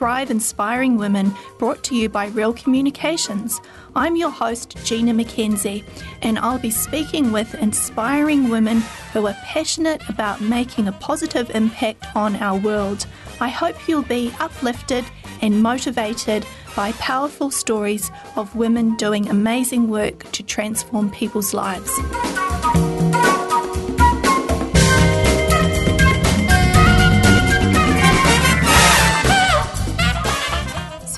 Thrive Inspiring Women, brought to you by Real Communications. I'm your host, Gina McKenzie, and I'll be speaking with inspiring women who are passionate about making a positive impact on our world. I hope you'll be uplifted and motivated by powerful stories of women doing amazing work to transform people's lives.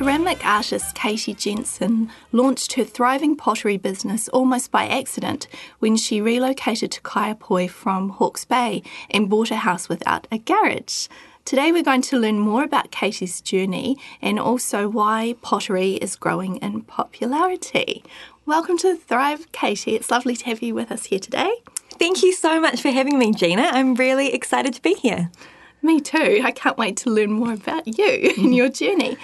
Ceramic artist Katie Jenssen launched her thriving pottery business almost by accident when she relocated to Kaiapoi from Hawke's Bay and bought a house without a garage. Today, we're going to learn more about Katie's journey and also why pottery is growing in popularity. Welcome to Thrive, Katie. It's lovely to have you with us here today. Thank you so much for having me, Gina. I'm really excited to be here. Me too. I can't wait to learn more about you and your journey.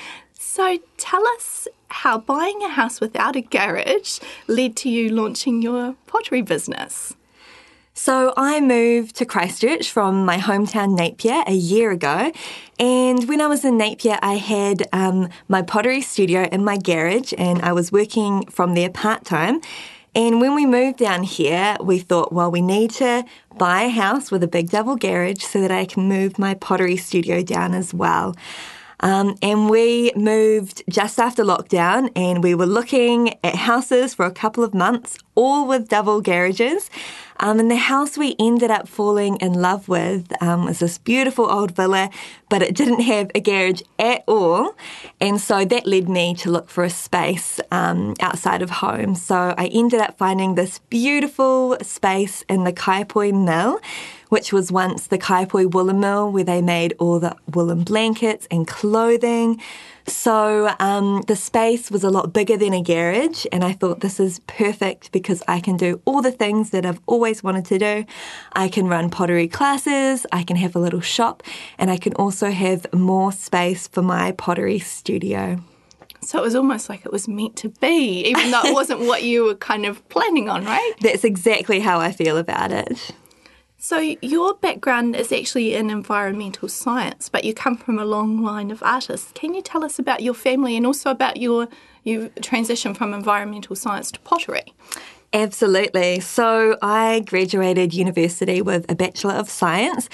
So tell us how buying a house without a garage led to you launching your pottery business. So I moved to Christchurch from my hometown Napier a year ago. And when I was in Napier, I had um, my pottery studio in my garage and I was working from there part time. And when we moved down here, we thought, well, we need to buy a house with a big double garage so that I can move my pottery studio down as well. Um, and we moved just after lockdown and we were looking at houses for a couple of months, all with double garages. Um, and the house we ended up falling in love with um, was this beautiful old villa, but it didn't have a garage at all. And so that led me to look for a space um, outside of home. So I ended up finding this beautiful space in the Kaiapoi Mill, which was once the Kaiapoi Woolen Mill, where they made all the woolen blankets and clothing. So um, the space was a lot bigger than a garage, and I thought this is perfect because I can do all the things that I've always wanted to do. I can run pottery classes, I can have a little shop, and I can also have more space for my pottery studio. So it was almost like it was meant to be, even though it wasn't what you were kind of planning on, right? That's exactly how I feel about it. So, your background is actually in environmental science, but you come from a long line of artists. Can you tell us about your family and also about your, your transition from environmental science to pottery? Absolutely. So, I graduated university with a Bachelor of Science.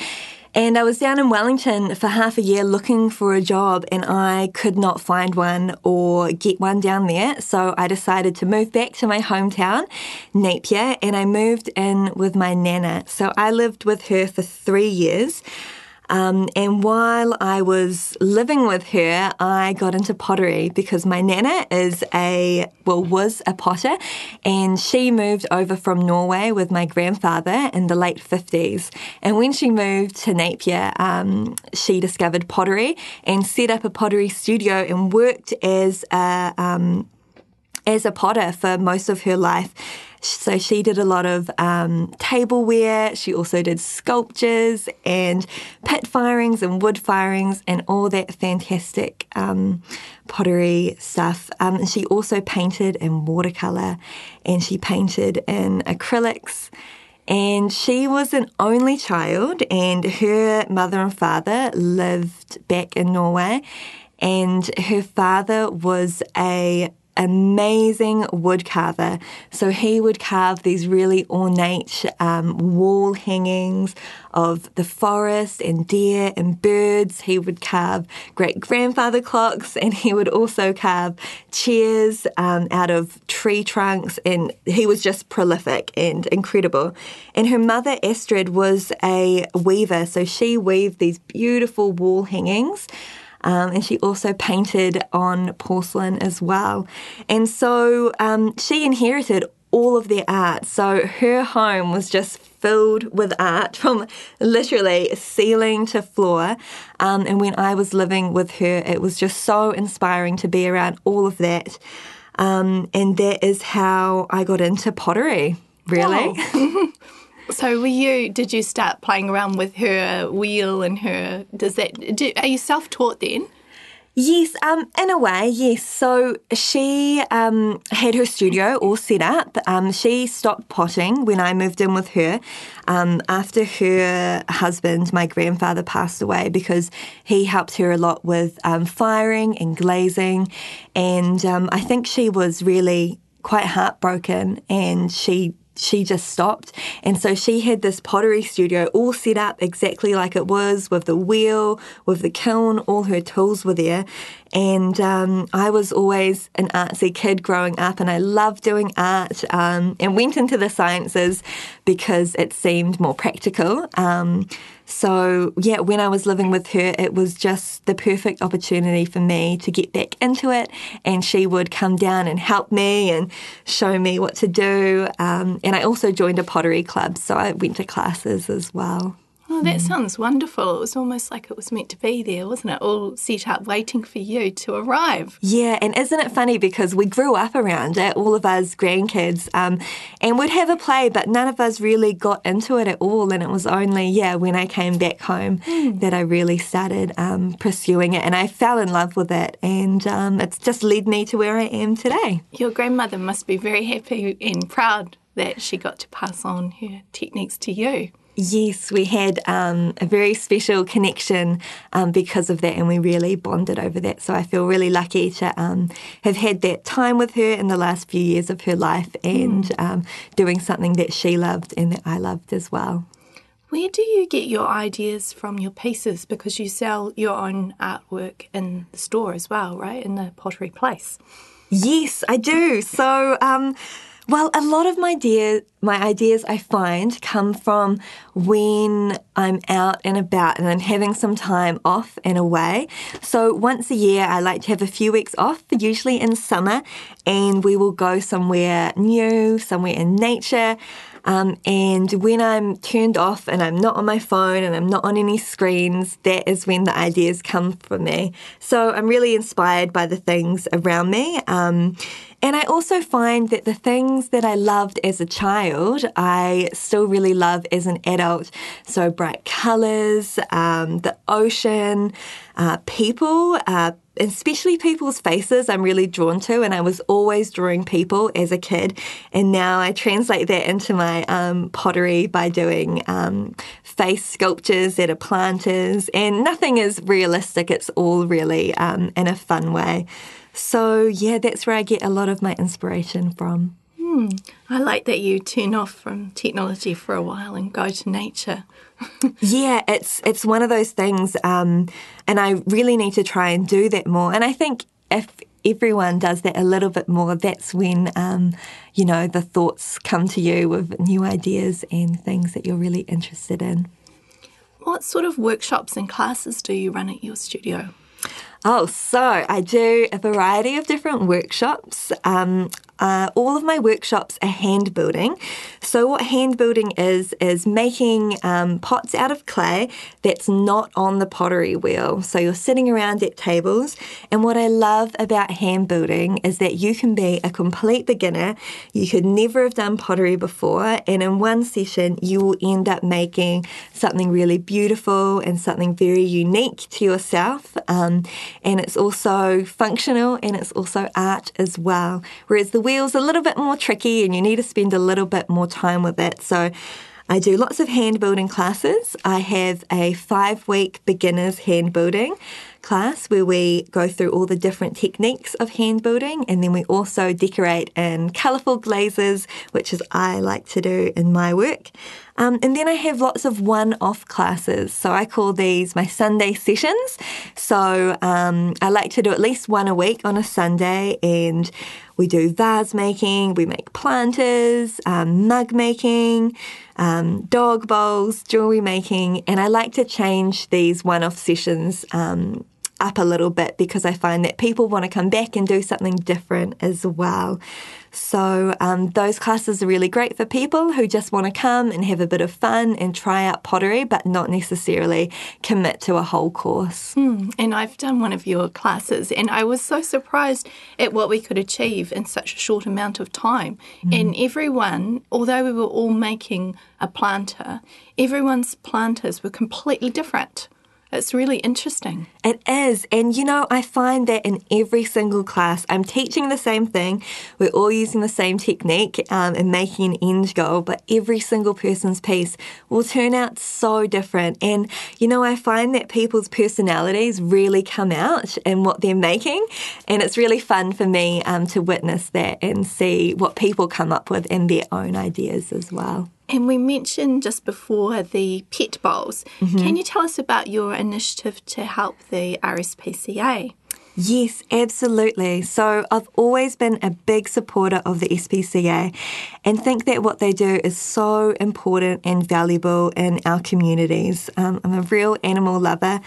And I was down in Wellington for half a year looking for a job, and I could not find one or get one down there. So I decided to move back to my hometown, Napier, and I moved in with my nana. So I lived with her for three years. Um, and while I was living with her, I got into pottery because my nana is a, well, was a potter, and she moved over from Norway with my grandfather in the late 50s. And when she moved to Napier, um, she discovered pottery and set up a pottery studio and worked as a, um, as a potter for most of her life. So she did a lot of um, tableware. She also did sculptures and pit firings and wood firings and all that fantastic um, pottery stuff. Um, and she also painted in watercolor and she painted in acrylics. And she was an only child, and her mother and father lived back in Norway. And her father was a amazing wood carver. So he would carve these really ornate um, wall hangings of the forest and deer and birds. He would carve great grandfather clocks and he would also carve chairs um, out of tree trunks. And he was just prolific and incredible. And her mother, Astrid, was a weaver. So she weaved these beautiful wall hangings. Um, and she also painted on porcelain as well. And so um, she inherited all of their art. So her home was just filled with art from literally ceiling to floor. Um, and when I was living with her, it was just so inspiring to be around all of that. Um, and that is how I got into pottery. really. Oh. so were you? Did you start playing around with her wheel and her? Does that? Do, are you self-taught then? Yes, um, in a way, yes. So she um, had her studio all set up. Um, she stopped potting when I moved in with her um, after her husband, my grandfather, passed away because he helped her a lot with um, firing and glazing. And um, I think she was really quite heartbroken and she she just stopped. And so she had this pottery studio all set up exactly like it was with the wheel, with the kiln, all her tools were there. And um, I was always an artsy kid growing up, and I loved doing art um, and went into the sciences because it seemed more practical. Um, so, yeah, when I was living with her, it was just the perfect opportunity for me to get back into it. And she would come down and help me and show me what to do. Um, and I also joined a pottery club, so I went to classes as well. Oh, that sounds wonderful. It was almost like it was meant to be there, wasn't it? All set up waiting for you to arrive. Yeah, and isn't it funny because we grew up around it, all of us grandkids, um, and we'd have a play, but none of us really got into it at all. And it was only, yeah, when I came back home mm. that I really started um, pursuing it and I fell in love with it. And um, it's just led me to where I am today. Your grandmother must be very happy and proud that she got to pass on her techniques to you. Yes, we had um, a very special connection um, because of that, and we really bonded over that. So I feel really lucky to um, have had that time with her in the last few years of her life and mm. doing something that she loved and that I loved as well. Where do you get your ideas from your pieces? Because you sell your own artwork in the store as well, right? In the pottery place. Yes, I do. So, um, well, a lot of my ideas, my ideas I find come from when I'm out and about and I'm having some time off and away. So once a year, I like to have a few weeks off, usually in summer, and we will go somewhere new, somewhere in nature. Um, and when I'm turned off and I'm not on my phone and I'm not on any screens, that is when the ideas come from me. So I'm really inspired by the things around me. Um, and I also find that the things that I loved as a child, I still really love as an adult. So bright colours, um, the ocean, uh, people, uh, especially people's faces, I'm really drawn to. And I was always drawing people as a kid. And now I translate that into my um, pottery by doing um, face sculptures that are planters. And nothing is realistic, it's all really um, in a fun way. So, yeah, that's where I get a lot of my inspiration from. Hmm. I like that you turn off from technology for a while and go to nature. yeah, it's it's one of those things, um, and I really need to try and do that more. And I think if everyone does that a little bit more, that's when um, you know the thoughts come to you with new ideas and things that you're really interested in. What sort of workshops and classes do you run at your studio? Oh, so I do a variety of different workshops. Um, uh, all of my workshops are hand building. So, what hand building is, is making um, pots out of clay that's not on the pottery wheel. So, you're sitting around at tables. And what I love about hand building is that you can be a complete beginner. You could never have done pottery before. And in one session, you will end up making something really beautiful and something very unique to yourself. Um, and it's also functional and it's also art as well. Whereas the wheel's a little bit more tricky and you need to spend a little bit more time with it. So I do lots of hand building classes. I have a five week beginners hand building class where we go through all the different techniques of hand building and then we also decorate in colourful glazes, which is I like to do in my work. Um, and then I have lots of one off classes. So I call these my Sunday sessions. So um, I like to do at least one a week on a Sunday and we do vase making, we make planters, um, mug making, um, dog bowls, jewelry making, and I like to change these one off sessions um, up a little bit because I find that people want to come back and do something different as well. So um, those classes are really great for people who just want to come and have a bit of fun and try out pottery, but not necessarily commit to a whole course. Mm, and I've done one of your classes, and I was so surprised at what we could achieve in such a short amount of time. Mm. And everyone, although we were all making a planter, everyone's planters were completely different. It's really interesting. It is. And you know, I find that in every single class, I'm teaching the same thing. We're all using the same technique um, and making an end goal, but every single person's piece will turn out so different. And you know, I find that people's personalities really come out in what they're making. And it's really fun for me um, to witness that and see what people come up with in their own ideas as well. And we mentioned just before the pet bowls. Mm-hmm. Can you tell us about your initiative to help the RSPCA? Yes, absolutely. So I've always been a big supporter of the SPCA and think that what they do is so important and valuable in our communities. Um, I'm a real animal lover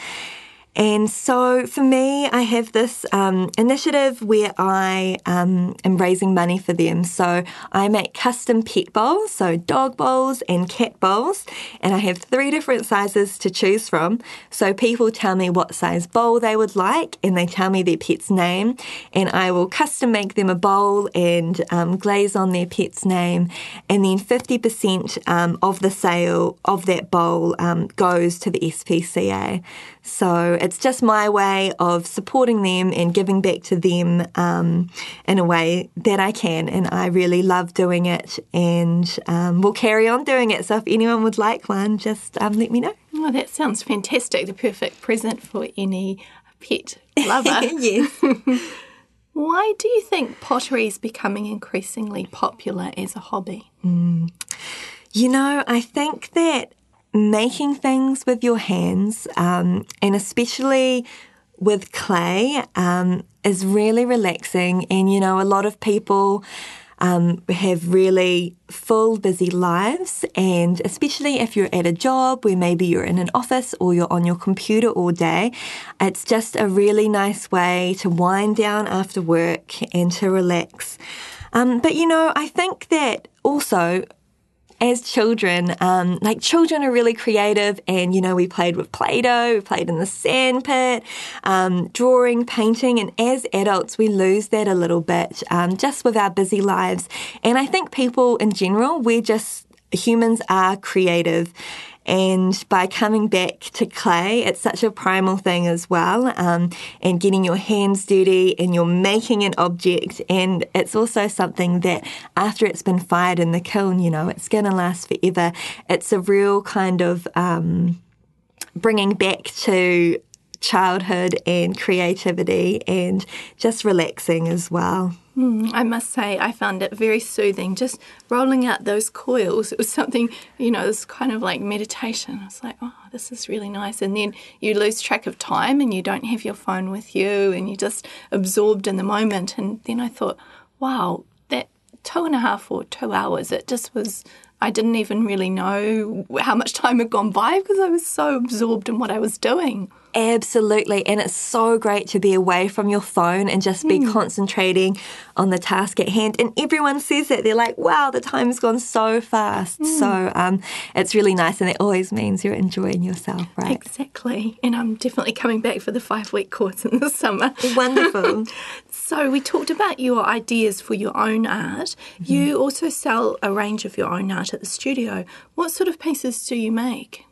and so for me, I have this um, initiative where I um, am raising money for them. So I make custom pet bowls, so dog bowls and cat bowls, and I have three different sizes to choose from. So people tell me what size bowl they would like, and they tell me their pet's name, and I will custom make them a bowl and um, glaze on their pet's name, and then 50% um, of the sale of that bowl um, goes to the SPCA. So it's just my way of supporting them and giving back to them um, in a way that I can. And I really love doing it and um, we'll carry on doing it. So if anyone would like one, just um, let me know. Well, that sounds fantastic. The perfect present for any pet lover. yes. Why do you think pottery is becoming increasingly popular as a hobby? Mm. You know, I think that making things with your hands, um, and especially with clay, um, is really relaxing. And you know, a lot of people. Um, have really full, busy lives, and especially if you're at a job where maybe you're in an office or you're on your computer all day, it's just a really nice way to wind down after work and to relax. Um, but you know, I think that also as children, um, like children are really creative, and you know, we played with Play Doh, we played in the sandpit, um, drawing, painting, and as adults, we lose that a little bit um, just with our busy lives. And I think people in general, we're just humans are creative and by coming back to clay, it's such a primal thing as well. Um, and getting your hands dirty and you're making an object. And it's also something that after it's been fired in the kiln, you know, it's going to last forever. It's a real kind of um, bringing back to childhood and creativity and just relaxing as well. Mm, I must say, I found it very soothing. Just rolling out those coils, it was something, you know, it was kind of like meditation. I was like, oh, this is really nice. And then you lose track of time and you don't have your phone with you and you're just absorbed in the moment. And then I thought, wow, that two and a half or two hours, it just was I didn't even really know how much time had gone by because I was so absorbed in what I was doing. Absolutely. And it's so great to be away from your phone and just be mm. concentrating on the task at hand. And everyone says that. They're like, wow, the time's gone so fast. Mm. So um, it's really nice. And it always means you're enjoying yourself, right? Exactly. And I'm definitely coming back for the five week course in the summer. Wonderful. so we talked about your ideas for your own art. Mm-hmm. You also sell a range of your own art at the studio. What sort of pieces do you make?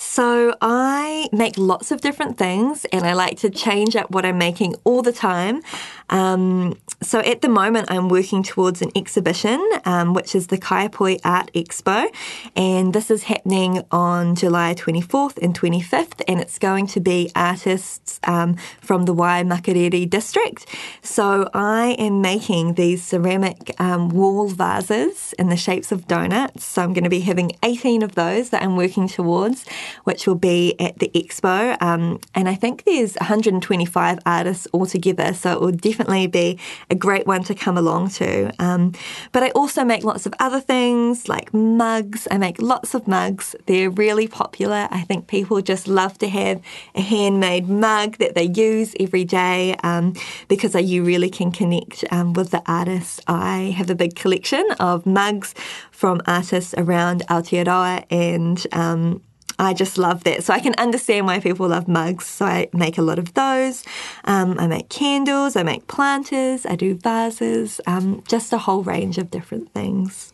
So I make lots of different things and I like to change up what I'm making all the time. Um, so at the moment, I'm working towards an exhibition, um, which is the Kaiapoi Art Expo, and this is happening on July 24th and 25th, and it's going to be artists um, from the Waimakariri district. So I am making these ceramic um, wall vases in the shapes of donuts. So I'm going to be having 18 of those that I'm working towards which will be at the expo. Um, and I think there's 125 artists altogether, so it will definitely be a great one to come along to. Um, but I also make lots of other things like mugs. I make lots of mugs. They're really popular. I think people just love to have a handmade mug that they use every day um, because you really can connect um, with the artists. I have a big collection of mugs from artists around Aotearoa and um, I just love that. So I can understand why people love mugs. So I make a lot of those. Um, I make candles, I make planters, I do vases, um, just a whole range of different things.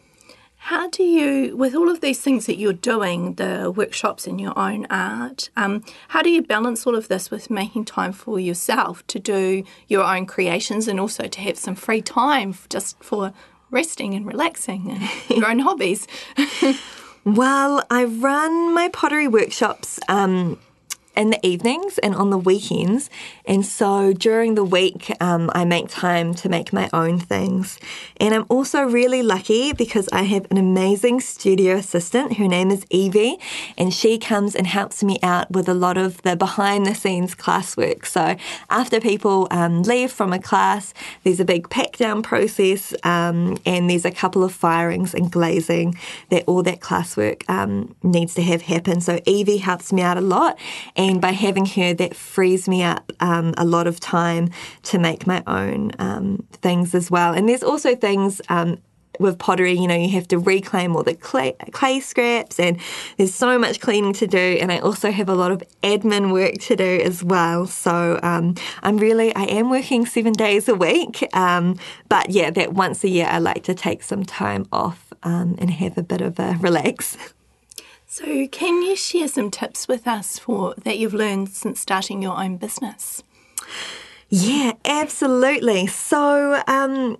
How do you, with all of these things that you're doing, the workshops and your own art, um, how do you balance all of this with making time for yourself to do your own creations and also to have some free time just for resting and relaxing and your own hobbies? well, I run my pottery workshops um, in the evenings and on the weekends. And so during the week, um, I make time to make my own things. And I'm also really lucky because I have an amazing studio assistant. Her name is Evie, and she comes and helps me out with a lot of the behind the scenes classwork. So after people um, leave from a class, there's a big pack down process, um, and there's a couple of firings and glazing that all that classwork um, needs to have happen. So Evie helps me out a lot. And by having her, that frees me up um, a lot of time to make my own um, things as well. And there's also things um, with pottery, you know, you have to reclaim all the clay, clay, scraps, and there's so much cleaning to do. And I also have a lot of admin work to do as well. So um, I'm really, I am working seven days a week. Um, but yeah, that once a year, I like to take some time off um, and have a bit of a relax. So, can you share some tips with us for that you've learned since starting your own business? Yeah, absolutely. So, um,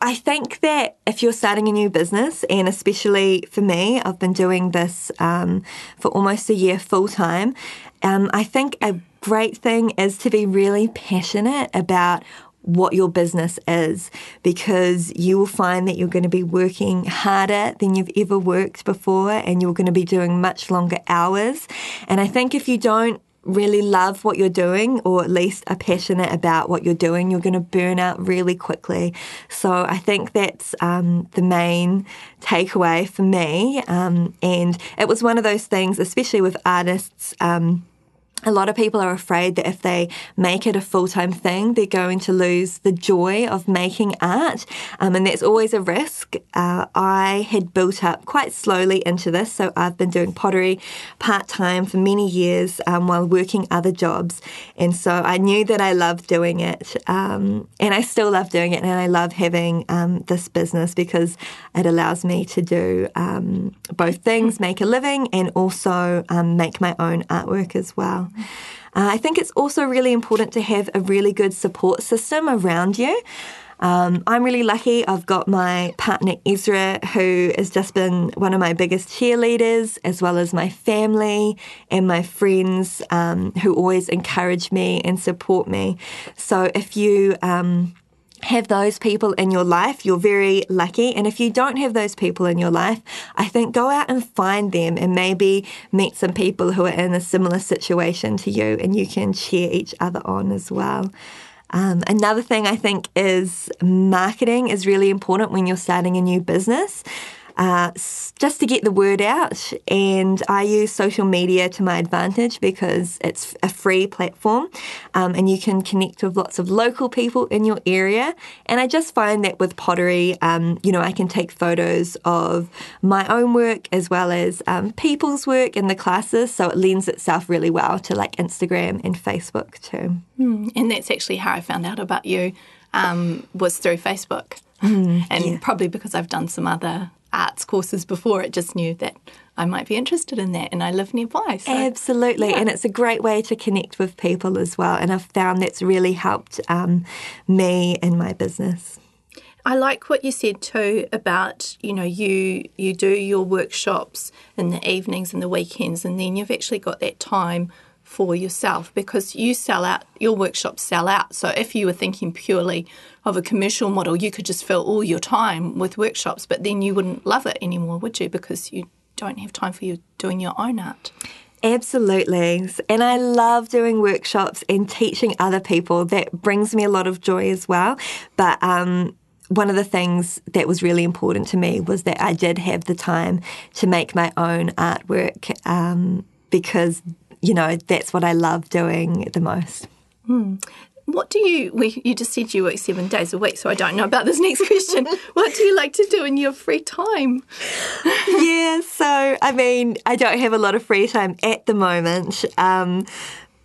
I think that if you're starting a new business, and especially for me, I've been doing this um, for almost a year full time, um, I think a great thing is to be really passionate about what your business is because you will find that you're going to be working harder than you've ever worked before and you're going to be doing much longer hours. And I think if you don't really love what you're doing or at least are passionate about what you're doing, you're going to burn out really quickly. So I think that's um, the main takeaway for me. Um, and it was one of those things, especially with artists. Um, a lot of people are afraid that if they make it a full time thing, they're going to lose the joy of making art. Um, and that's always a risk. Uh, I had built up quite slowly into this. So I've been doing pottery part time for many years um, while working other jobs. And so I knew that I loved doing it. Um, and I still love doing it. And I love having um, this business because it allows me to do um, both things make a living and also um, make my own artwork as well. Uh, I think it's also really important to have a really good support system around you. Um, I'm really lucky. I've got my partner Ezra, who has just been one of my biggest cheerleaders, as well as my family and my friends um, who always encourage me and support me. So if you um, have those people in your life, you're very lucky. And if you don't have those people in your life, I think go out and find them and maybe meet some people who are in a similar situation to you and you can cheer each other on as well. Um, another thing I think is marketing is really important when you're starting a new business uh, just to get the word out. And I use social media to my advantage because it's a free platform um, and you can connect with lots of local people in your area. And I just find that with pottery, um, you know, I can take photos of my own work as well as um, people's work in the classes. So it lends itself really well to like Instagram and Facebook too. Mm, and that's actually how I found out about you um, was through Facebook. Mm, and yeah. probably because I've done some other arts courses before. It just knew that I might be interested in that, and I live nearby. So, Absolutely, yeah. and it's a great way to connect with people as well. And I've found that's really helped um, me in my business. I like what you said too about you know you you do your workshops in the evenings and the weekends, and then you've actually got that time for yourself because you sell out, your workshops sell out. So if you were thinking purely of a commercial model, you could just fill all your time with workshops, but then you wouldn't love it anymore, would you? Because you don't have time for you doing your own art. Absolutely. And I love doing workshops and teaching other people. That brings me a lot of joy as well. But um, one of the things that was really important to me was that I did have the time to make my own artwork um, because, you know, that's what I love doing the most. Hmm. What do you, we, you just said you work seven days a week, so I don't know about this next question. what do you like to do in your free time? yeah, so I mean, I don't have a lot of free time at the moment. Um,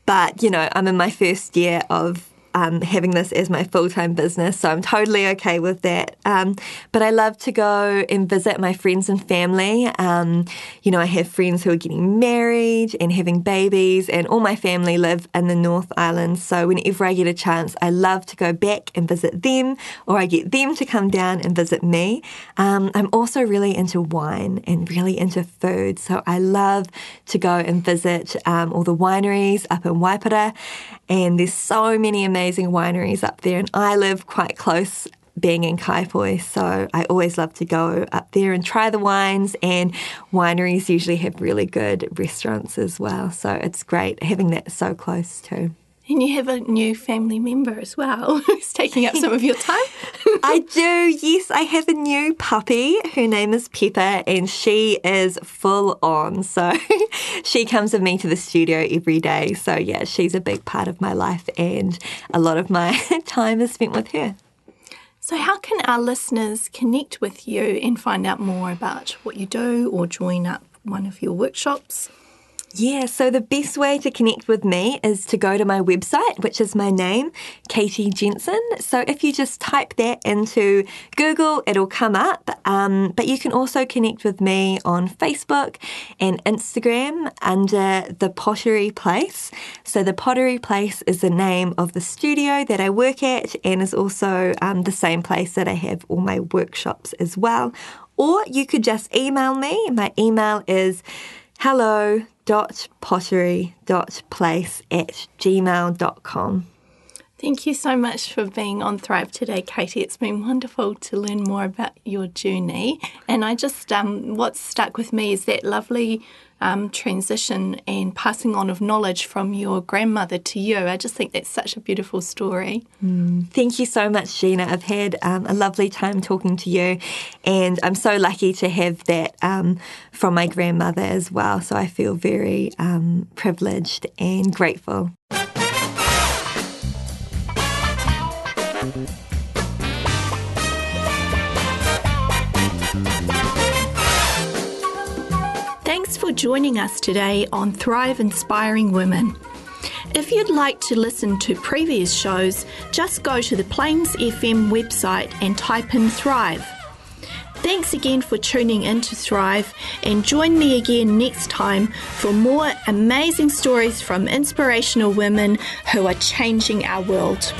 but, you know, I'm in my first year of um, having this as my full time business, so I'm totally okay with that. Um, but I love to go and visit my friends and family. Um, you know, I have friends who are getting married and having babies, and all my family live in the North Island. So whenever I get a chance, I love to go back and visit them, or I get them to come down and visit me. Um, I'm also really into wine and really into food, so I love to go and visit um, all the wineries up in Waipara. And there's so many amazing wineries up there, and I live quite close being in Kaipoi, so I always love to go up there and try the wines. And wineries usually have really good restaurants as well, so it's great having that so close too. And you have a new family member as well who's taking up some of your time. I do, yes. I have a new puppy. Her name is Pepper, and she is full on. So she comes with me to the studio every day. So, yeah, she's a big part of my life, and a lot of my time is spent with her. So, how can our listeners connect with you and find out more about what you do or join up one of your workshops? Yeah, so the best way to connect with me is to go to my website, which is my name, Katie Jenssen. So if you just type that into Google, it'll come up. Um, but you can also connect with me on Facebook and Instagram under The Pottery Place. So the Pottery Place is the name of the studio that I work at and is also um, the same place that I have all my workshops as well. Or you could just email me. My email is hello dot pottery dot place at gmail.com. Thank you so much for being on Thrive today, Katie. It's been wonderful to learn more about your journey. And I just, um, what's stuck with me is that lovely um, transition and passing on of knowledge from your grandmother to you. I just think that's such a beautiful story. Mm. Thank you so much, Gina. I've had um, a lovely time talking to you, and I'm so lucky to have that um, from my grandmother as well. So I feel very um, privileged and grateful. For joining us today on Thrive Inspiring Women. If you'd like to listen to previous shows, just go to the Plains FM website and type in Thrive. Thanks again for tuning in to Thrive and join me again next time for more amazing stories from inspirational women who are changing our world.